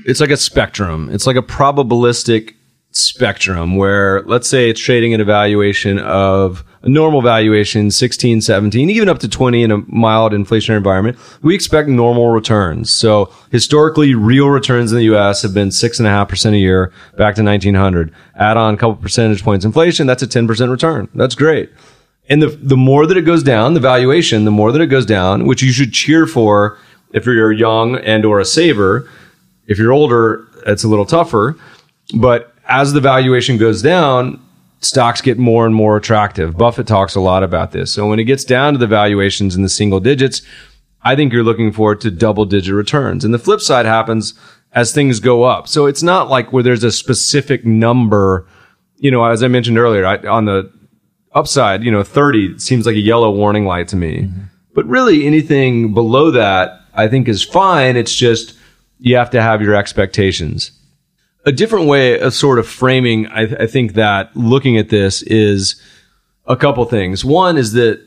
it's like a spectrum. It's like a probabilistic spectrum where let's say it's trading at a valuation of normal valuation, 16, 17, even up to 20 in a mild inflationary environment. We expect normal returns. So historically, real returns in the U.S. have been six and a half percent a year back to 1900. Add on a couple percentage points inflation. That's a 10% return. That's great. And the, the more that it goes down, the valuation, the more that it goes down, which you should cheer for if you're young and or a saver. If you're older, it's a little tougher. But as the valuation goes down, stocks get more and more attractive. Buffett talks a lot about this. So when it gets down to the valuations in the single digits, I think you're looking forward to double digit returns. And the flip side happens as things go up. So it's not like where there's a specific number, you know, as I mentioned earlier, I, on the upside, you know, 30 seems like a yellow warning light to me. Mm-hmm. But really anything below that, I think is fine. It's just you have to have your expectations. A different way of sort of framing, I, I think that looking at this is a couple things. One is that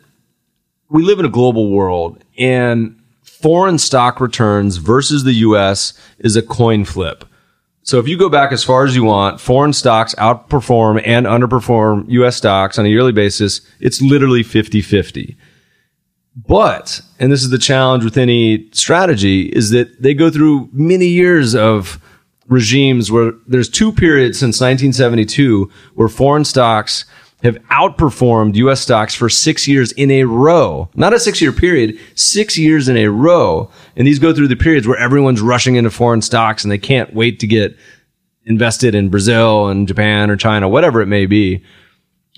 we live in a global world and foreign stock returns versus the US is a coin flip. So if you go back as far as you want, foreign stocks outperform and underperform US stocks on a yearly basis. It's literally 50 50. But, and this is the challenge with any strategy, is that they go through many years of regimes where there's two periods since 1972 where foreign stocks have outperformed US stocks for six years in a row. Not a six year period, six years in a row. And these go through the periods where everyone's rushing into foreign stocks and they can't wait to get invested in Brazil and Japan or China, whatever it may be.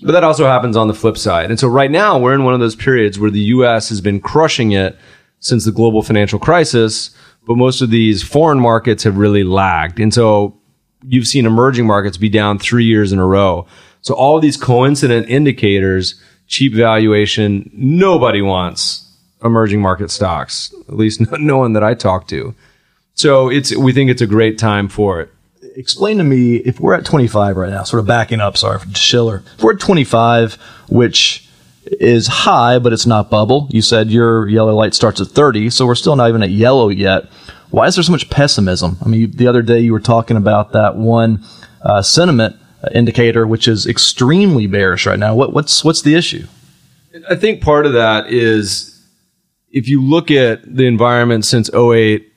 But that also happens on the flip side. And so right now we're in one of those periods where the US has been crushing it since the global financial crisis, but most of these foreign markets have really lagged. And so you've seen emerging markets be down three years in a row. So all these coincident indicators, cheap valuation, nobody wants emerging market stocks, at least no one that I talk to. So it's, we think it's a great time for it. Explain to me if we're at 25 right now, sort of backing up, sorry, for Shiller. If we're at 25, which is high, but it's not bubble. You said your yellow light starts at 30, so we're still not even at yellow yet. Why is there so much pessimism? I mean, the other day you were talking about that one uh, sentiment indicator, which is extremely bearish right now. What, what's what's the issue? I think part of that is if you look at the environment since 08,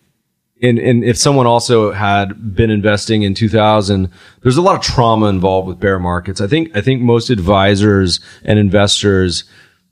and, and if someone also had been investing in 2000, there's a lot of trauma involved with bear markets. I think, I think most advisors and investors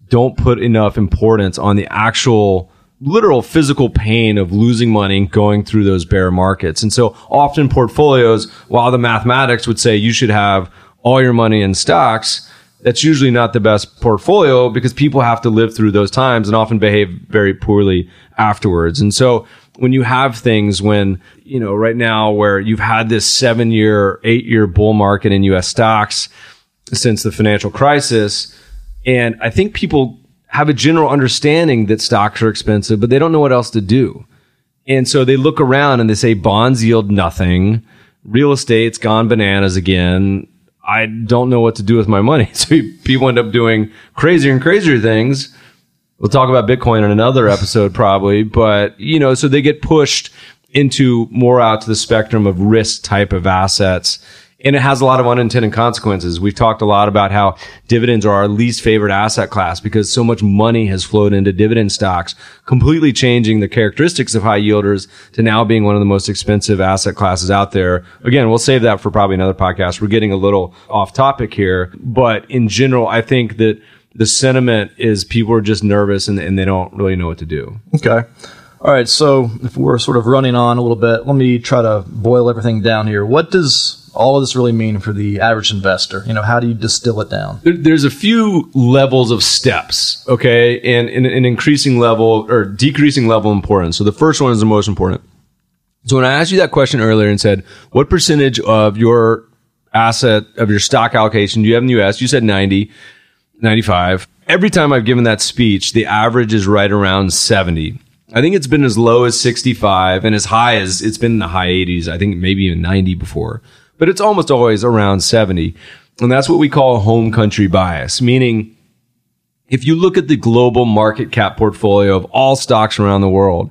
don't put enough importance on the actual literal physical pain of losing money going through those bear markets. And so often portfolios, while the mathematics would say you should have all your money in stocks, that's usually not the best portfolio because people have to live through those times and often behave very poorly afterwards. And so when you have things when, you know, right now where you've had this seven year, eight year bull market in US stocks since the financial crisis, and I think people have a general understanding that stocks are expensive, but they don't know what else to do. And so they look around and they say bonds yield nothing. Real estate's gone bananas again. I don't know what to do with my money. So people end up doing crazier and crazier things. We'll talk about Bitcoin in another episode probably, but you know, so they get pushed into more out to the spectrum of risk type of assets and it has a lot of unintended consequences. We've talked a lot about how dividends are our least favorite asset class because so much money has flowed into dividend stocks, completely changing the characteristics of high yielders to now being one of the most expensive asset classes out there. Again, we'll save that for probably another podcast. We're getting a little off topic here, but in general, I think that the sentiment is people are just nervous and, and they don't really know what to do. Okay. All right. So if we're sort of running on a little bit, let me try to boil everything down here. What does all of this really mean for the average investor? You know, how do you distill it down? There's a few levels of steps, okay, and an increasing level or decreasing level of importance. So the first one is the most important. So when I asked you that question earlier and said, what percentage of your asset, of your stock allocation do you have in the US? You said 90, 95. Every time I've given that speech, the average is right around 70. I think it's been as low as 65 and as high as it's been in the high 80s. I think maybe even 90 before but it's almost always around 70. And that's what we call home country bias, meaning if you look at the global market cap portfolio of all stocks around the world,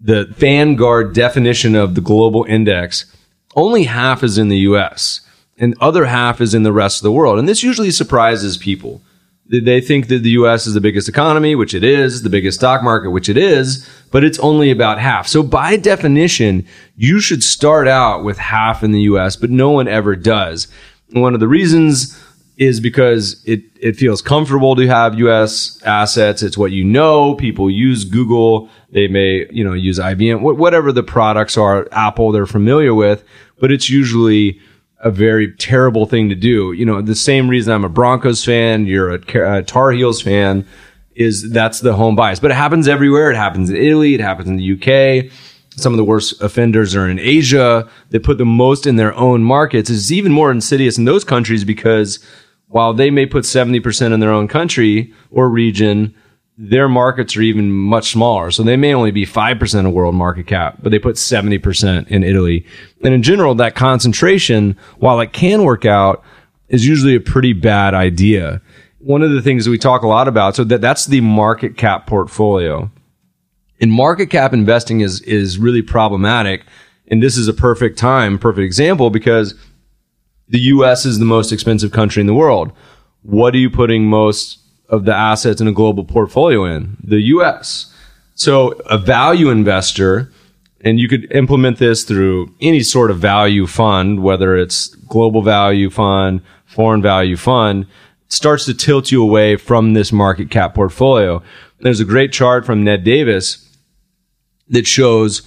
the Vanguard definition of the global index, only half is in the US and other half is in the rest of the world. And this usually surprises people they think that the US is the biggest economy, which it is, the biggest stock market, which it is, but it's only about half. So by definition, you should start out with half in the US, but no one ever does. one of the reasons is because it, it feels comfortable to have US assets. It's what you know. People use Google. They may, you know, use IBM, whatever the products are, Apple they're familiar with, but it's usually a very terrible thing to do. You know, the same reason I'm a Broncos fan, you're a, a Tar Heels fan, is that's the home bias. But it happens everywhere. It happens in Italy. It happens in the UK. Some of the worst offenders are in Asia. They put the most in their own markets. It's even more insidious in those countries because while they may put 70% in their own country or region, their markets are even much smaller. So they may only be 5% of world market cap, but they put 70% in Italy. And in general, that concentration, while it can work out, is usually a pretty bad idea. One of the things we talk a lot about, so that, that's the market cap portfolio. And market cap investing is, is really problematic. And this is a perfect time, perfect example because the US is the most expensive country in the world. What are you putting most of the assets in a global portfolio in? The US. So a value investor, and you could implement this through any sort of value fund, whether it's global value fund, foreign value fund, starts to tilt you away from this market cap portfolio. There's a great chart from Ned Davis that shows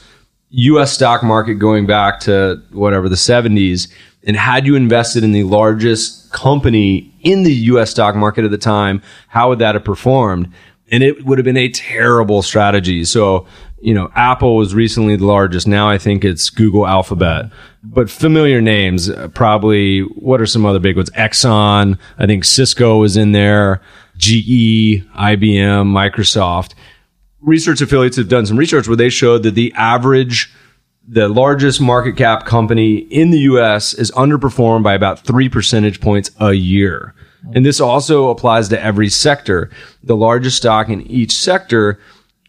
US stock market going back to whatever the 70s and had you invested in the largest company in the US stock market at the time, how would that have performed? And it would have been a terrible strategy. So, you know, Apple was recently the largest. Now I think it's Google Alphabet. But familiar names, uh, probably, what are some other big ones? Exxon. I think Cisco is in there. GE, IBM, Microsoft. Research affiliates have done some research where they showed that the average the largest market cap company in the US is underperformed by about three percentage points a year. And this also applies to every sector. The largest stock in each sector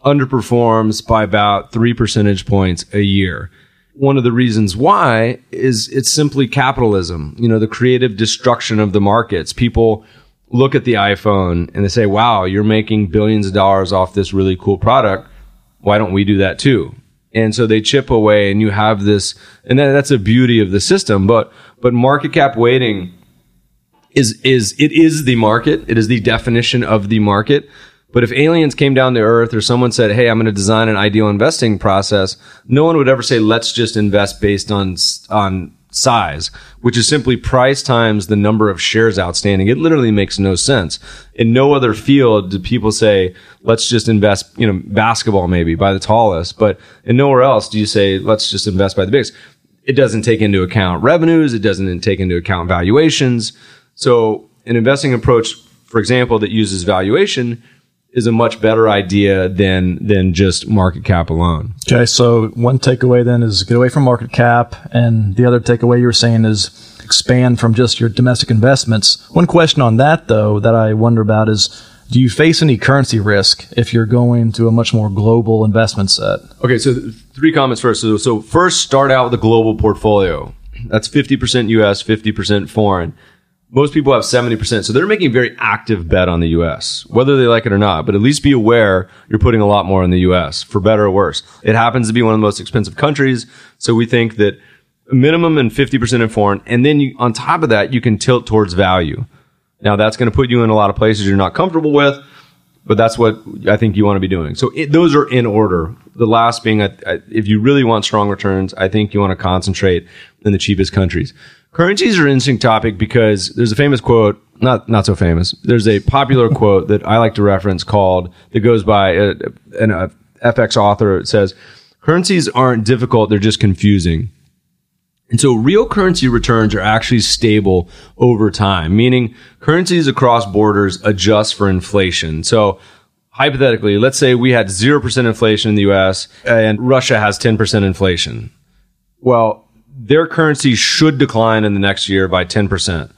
underperforms by about three percentage points a year. One of the reasons why is it's simply capitalism, you know, the creative destruction of the markets. People look at the iPhone and they say, wow, you're making billions of dollars off this really cool product. Why don't we do that too? And so they chip away and you have this and that, that's a beauty of the system. But but market cap weighting is is it is the market. It is the definition of the market. But if aliens came down to earth or someone said hey i'm going to design an ideal investing process no one would ever say let's just invest based on on size, which is simply price times the number of shares outstanding. It literally makes no sense. In no other field do people say, let's just invest, you know, basketball maybe by the tallest, but in nowhere else do you say, let's just invest by the biggest. It doesn't take into account revenues. It doesn't take into account valuations. So an investing approach, for example, that uses valuation is a much better idea than than just market cap alone. Okay, so one takeaway then is get away from market cap, and the other takeaway you were saying is expand from just your domestic investments. One question on that though that I wonder about is do you face any currency risk if you're going to a much more global investment set? Okay, so three comments first. So, so first start out with a global portfolio. That's 50% US, 50% foreign most people have 70%. So they're making a very active bet on the US, whether they like it or not. But at least be aware you're putting a lot more in the US, for better or worse. It happens to be one of the most expensive countries. So we think that minimum and 50% in foreign. And then you, on top of that, you can tilt towards value. Now that's going to put you in a lot of places you're not comfortable with, but that's what I think you want to be doing. So it, those are in order. The last being, if you really want strong returns, I think you want to concentrate in the cheapest countries. Currencies are an interesting topic because there's a famous quote, not not so famous. There's a popular quote that I like to reference called that goes by uh, a, an a FX author. It says, "Currencies aren't difficult; they're just confusing." And so real currency returns are actually stable over time, meaning currencies across borders adjust for inflation. So hypothetically, let's say we had 0% inflation in the US and Russia has 10% inflation. Well, their currency should decline in the next year by 10%.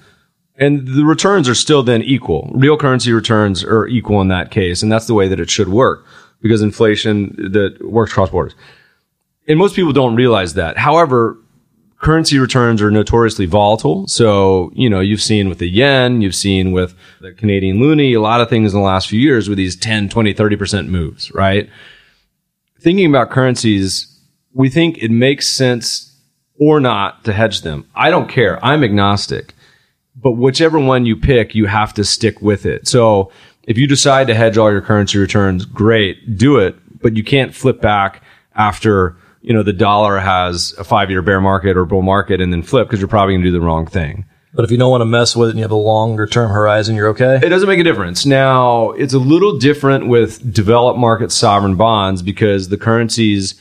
And the returns are still then equal. Real currency returns are equal in that case. And that's the way that it should work because inflation that works cross borders. And most people don't realize that. However, currency returns are notoriously volatile. So, you know, you've seen with the yen, you've seen with the Canadian loonie, a lot of things in the last few years with these 10, 20, 30% moves, right? Thinking about currencies, we think it makes sense or not to hedge them. I don't care. I'm agnostic. but whichever one you pick, you have to stick with it. So if you decide to hedge all your currency returns, great, do it, but you can't flip back after you know the dollar has a five year bear market or bull market and then flip because you're probably going to do the wrong thing. But if you don't want to mess with it and you have a longer term horizon, you're okay. It doesn't make a difference. Now, it's a little different with developed market sovereign bonds because the currencies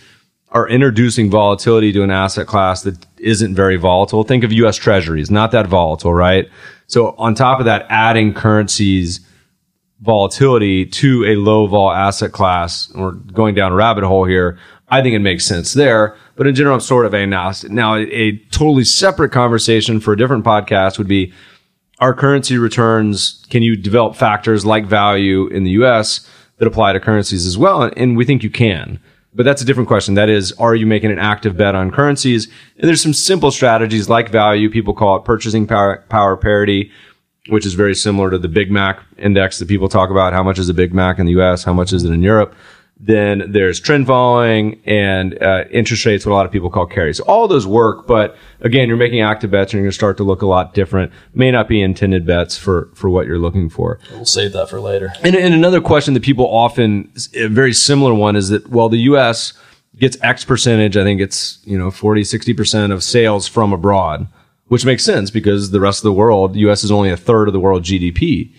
are introducing volatility to an asset class that isn't very volatile. Think of US treasuries, not that volatile, right? So on top of that, adding currencies volatility to a low vol asset class, we're going down a rabbit hole here. I think it makes sense there. But in general, I'm sort of agnostic. Now, a, totally separate conversation for a different podcast would be our currency returns. Can you develop factors like value in the US that apply to currencies as well? And we think you can. But that's a different question. That is, are you making an active bet on currencies? And there's some simple strategies like value. People call it purchasing power, power parity, which is very similar to the Big Mac index that people talk about. How much is a Big Mac in the US? How much is it in Europe? Then there's trend following and uh, interest rates, what a lot of people call carries. So all those work, but again, you're making active bets and you're going to start to look a lot different. May not be intended bets for, for what you're looking for. We'll save that for later. And, and another question that people often, a very similar one is that, well, the U.S. gets X percentage, I think it's, you know, 40, 60% of sales from abroad, which makes sense because the rest of the world, U.S. is only a third of the world GDP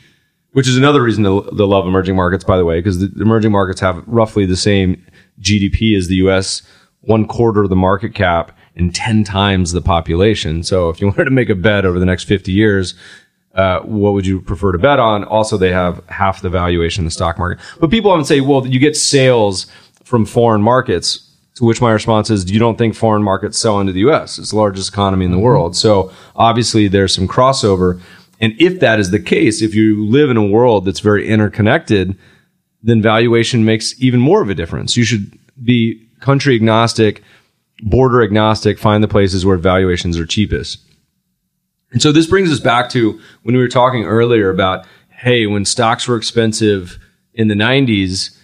which is another reason to, to love emerging markets, by the way, because the emerging markets have roughly the same GDP as the U.S., one quarter of the market cap and 10 times the population. So if you wanted to make a bet over the next 50 years, uh, what would you prefer to bet on? Also, they have half the valuation in the stock market. But people often say, well, you get sales from foreign markets. To which my response is, you don't think foreign markets sell into the U.S.? It's the largest economy in the mm-hmm. world. So obviously there's some crossover. And if that is the case, if you live in a world that's very interconnected, then valuation makes even more of a difference. You should be country agnostic, border agnostic, find the places where valuations are cheapest. And so this brings us back to when we were talking earlier about, hey, when stocks were expensive in the 90s,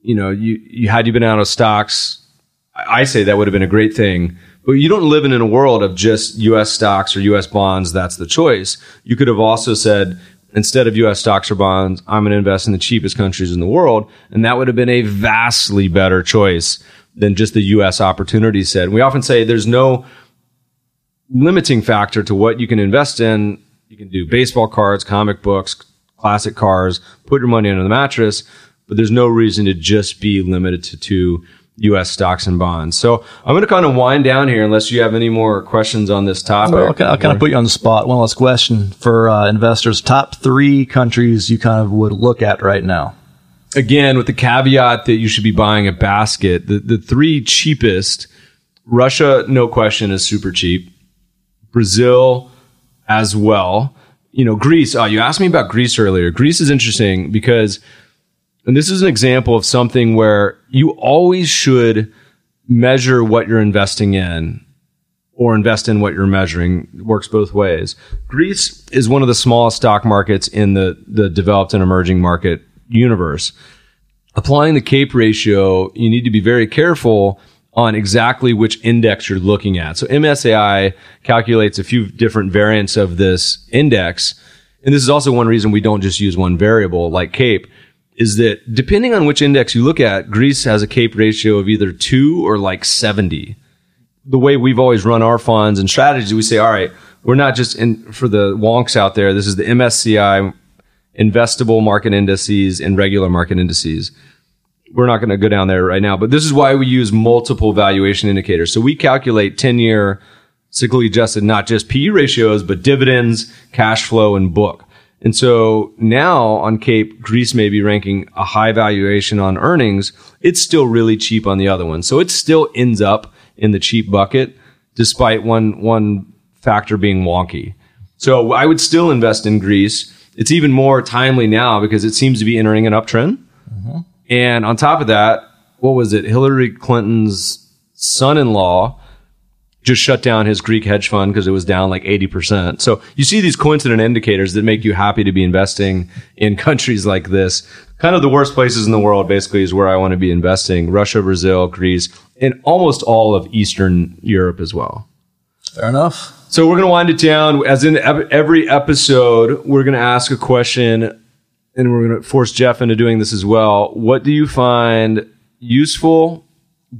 you know, you, you had you been out of stocks, I say that would have been a great thing but you don't live in a world of just US stocks or US bonds. That's the choice. You could have also said, instead of US stocks or bonds, I'm going to invest in the cheapest countries in the world. And that would have been a vastly better choice than just the US opportunity set. we often say there's no limiting factor to what you can invest in. You can do baseball cards, comic books, classic cars, put your money under the mattress, but there's no reason to just be limited to two U.S. stocks and bonds. So I'm going to kind of wind down here unless you have any more questions on this topic. Well, I'll, I'll kind of put you on the spot. One last question for uh, investors. Top three countries you kind of would look at right now. Again, with the caveat that you should be buying a basket, the, the three cheapest, Russia, no question, is super cheap. Brazil as well. You know, Greece. Oh, you asked me about Greece earlier. Greece is interesting because – and this is an example of something where you always should measure what you're investing in or invest in what you're measuring. It works both ways. Greece is one of the smallest stock markets in the, the developed and emerging market universe. Applying the CAPE ratio, you need to be very careful on exactly which index you're looking at. So MSCI calculates a few different variants of this index. And this is also one reason we don't just use one variable like CAPE is that depending on which index you look at, Greece has a CAPE ratio of either two or like 70. The way we've always run our funds and strategies, we say, all right, we're not just in for the wonks out there. This is the MSCI investable market indices and regular market indices. We're not going to go down there right now, but this is why we use multiple valuation indicators. So we calculate 10 year cyclically adjusted, not just PE ratios, but dividends, cash flow, and book. And so now on CAPE, Greece may be ranking a high valuation on earnings. It's still really cheap on the other one. So it still ends up in the cheap bucket despite one, one factor being wonky. So I would still invest in Greece. It's even more timely now because it seems to be entering an uptrend. Mm-hmm. And on top of that, what was it? Hillary Clinton's son-in-law just shut down his Greek hedge fund because it was down like 80%. So you see these coincident indicators that make you happy to be investing in countries like this. Kind of the worst places in the world basically is where I want to be investing. Russia, Brazil, Greece, and almost all of Eastern Europe as well. Fair enough. So we're going to wind it down. As in every episode, we're going to ask a question and we're going to force Jeff into doing this as well. What do you find useful,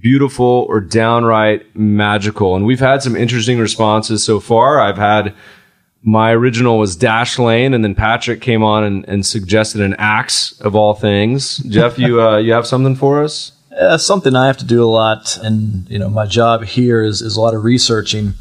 beautiful, or downright magical? And we've had some interesting responses so far. I've had my original was Dashlane, and then Patrick came on and, and suggested an axe of all things. Jeff, you uh, you have something for us? Uh, something I have to do a lot, and you know, my job here is is a lot of researching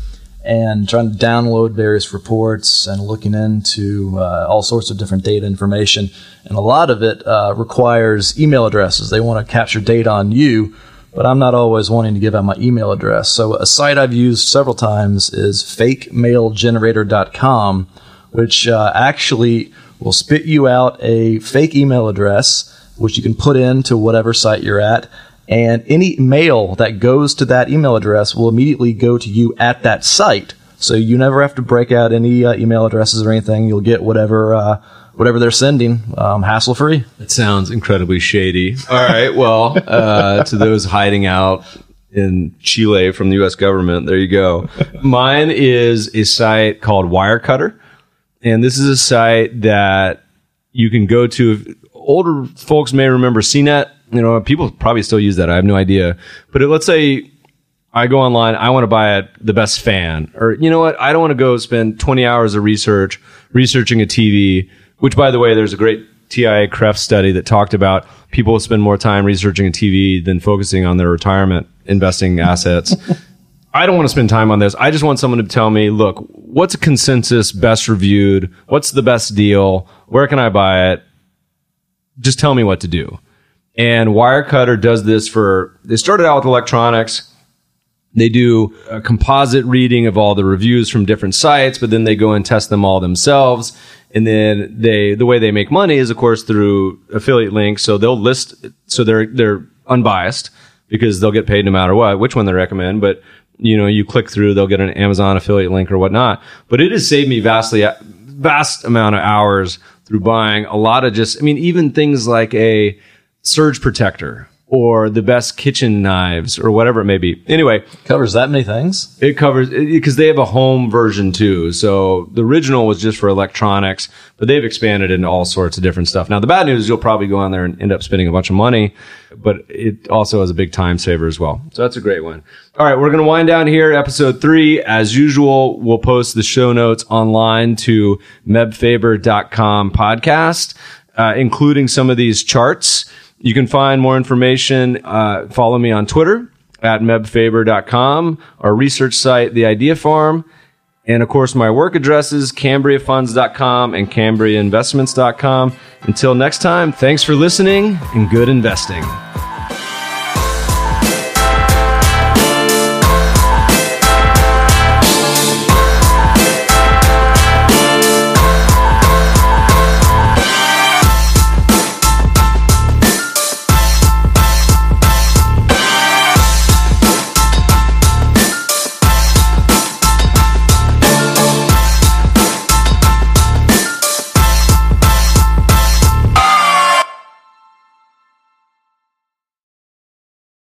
and trying to download various reports and looking into uh, all sorts of different data information. And a lot of it uh, requires email addresses. They want to capture data on you, but I'm not always wanting to give out my email address. So a site I've used several times is fakemailgenerator.com, which uh, actually will spit you out a fake email address, which you can put into whatever site you're at and any mail that goes to that email address will immediately go to you at that site. So you never have to break out any uh, email addresses or anything. You'll get whatever uh, whatever they're sending, um, hassle free. It sounds incredibly shady. All right, well, uh, to those hiding out in Chile from the U.S. government, there you go. Mine is a site called Wirecutter, and this is a site that you can go to. Older folks may remember CNET you know, people probably still use that. I have no idea. But let's say I go online, I want to buy a, the best fan, or you know what? I don't want to go spend 20 hours of research researching a TV. Which, by the way, there's a great TIAA-CREF study that talked about people spend more time researching a TV than focusing on their retirement investing assets. I don't want to spend time on this. I just want someone to tell me, look, what's a consensus best reviewed? What's the best deal? Where can I buy it? Just tell me what to do. And Wirecutter does this for, they started out with electronics. They do a composite reading of all the reviews from different sites, but then they go and test them all themselves. And then they, the way they make money is of course through affiliate links. So they'll list, so they're, they're unbiased because they'll get paid no matter what, which one they recommend. But, you know, you click through, they'll get an Amazon affiliate link or whatnot. But it has saved me vastly, vast amount of hours through buying a lot of just, I mean, even things like a, surge protector or the best kitchen knives or whatever it may be. Anyway, covers that many things. It covers because they have a home version too. So the original was just for electronics, but they've expanded into all sorts of different stuff. Now the bad news is you'll probably go on there and end up spending a bunch of money, but it also is a big time saver as well. So that's a great one. All right, we're going to wind down here episode 3 as usual. We'll post the show notes online to mebfaber.com podcast, uh, including some of these charts you can find more information. Uh, follow me on Twitter at mebfaber.com, our research site, The Idea Farm, and of course my work addresses, cambriafunds.com and cambriainvestments.com. Until next time, thanks for listening and good investing.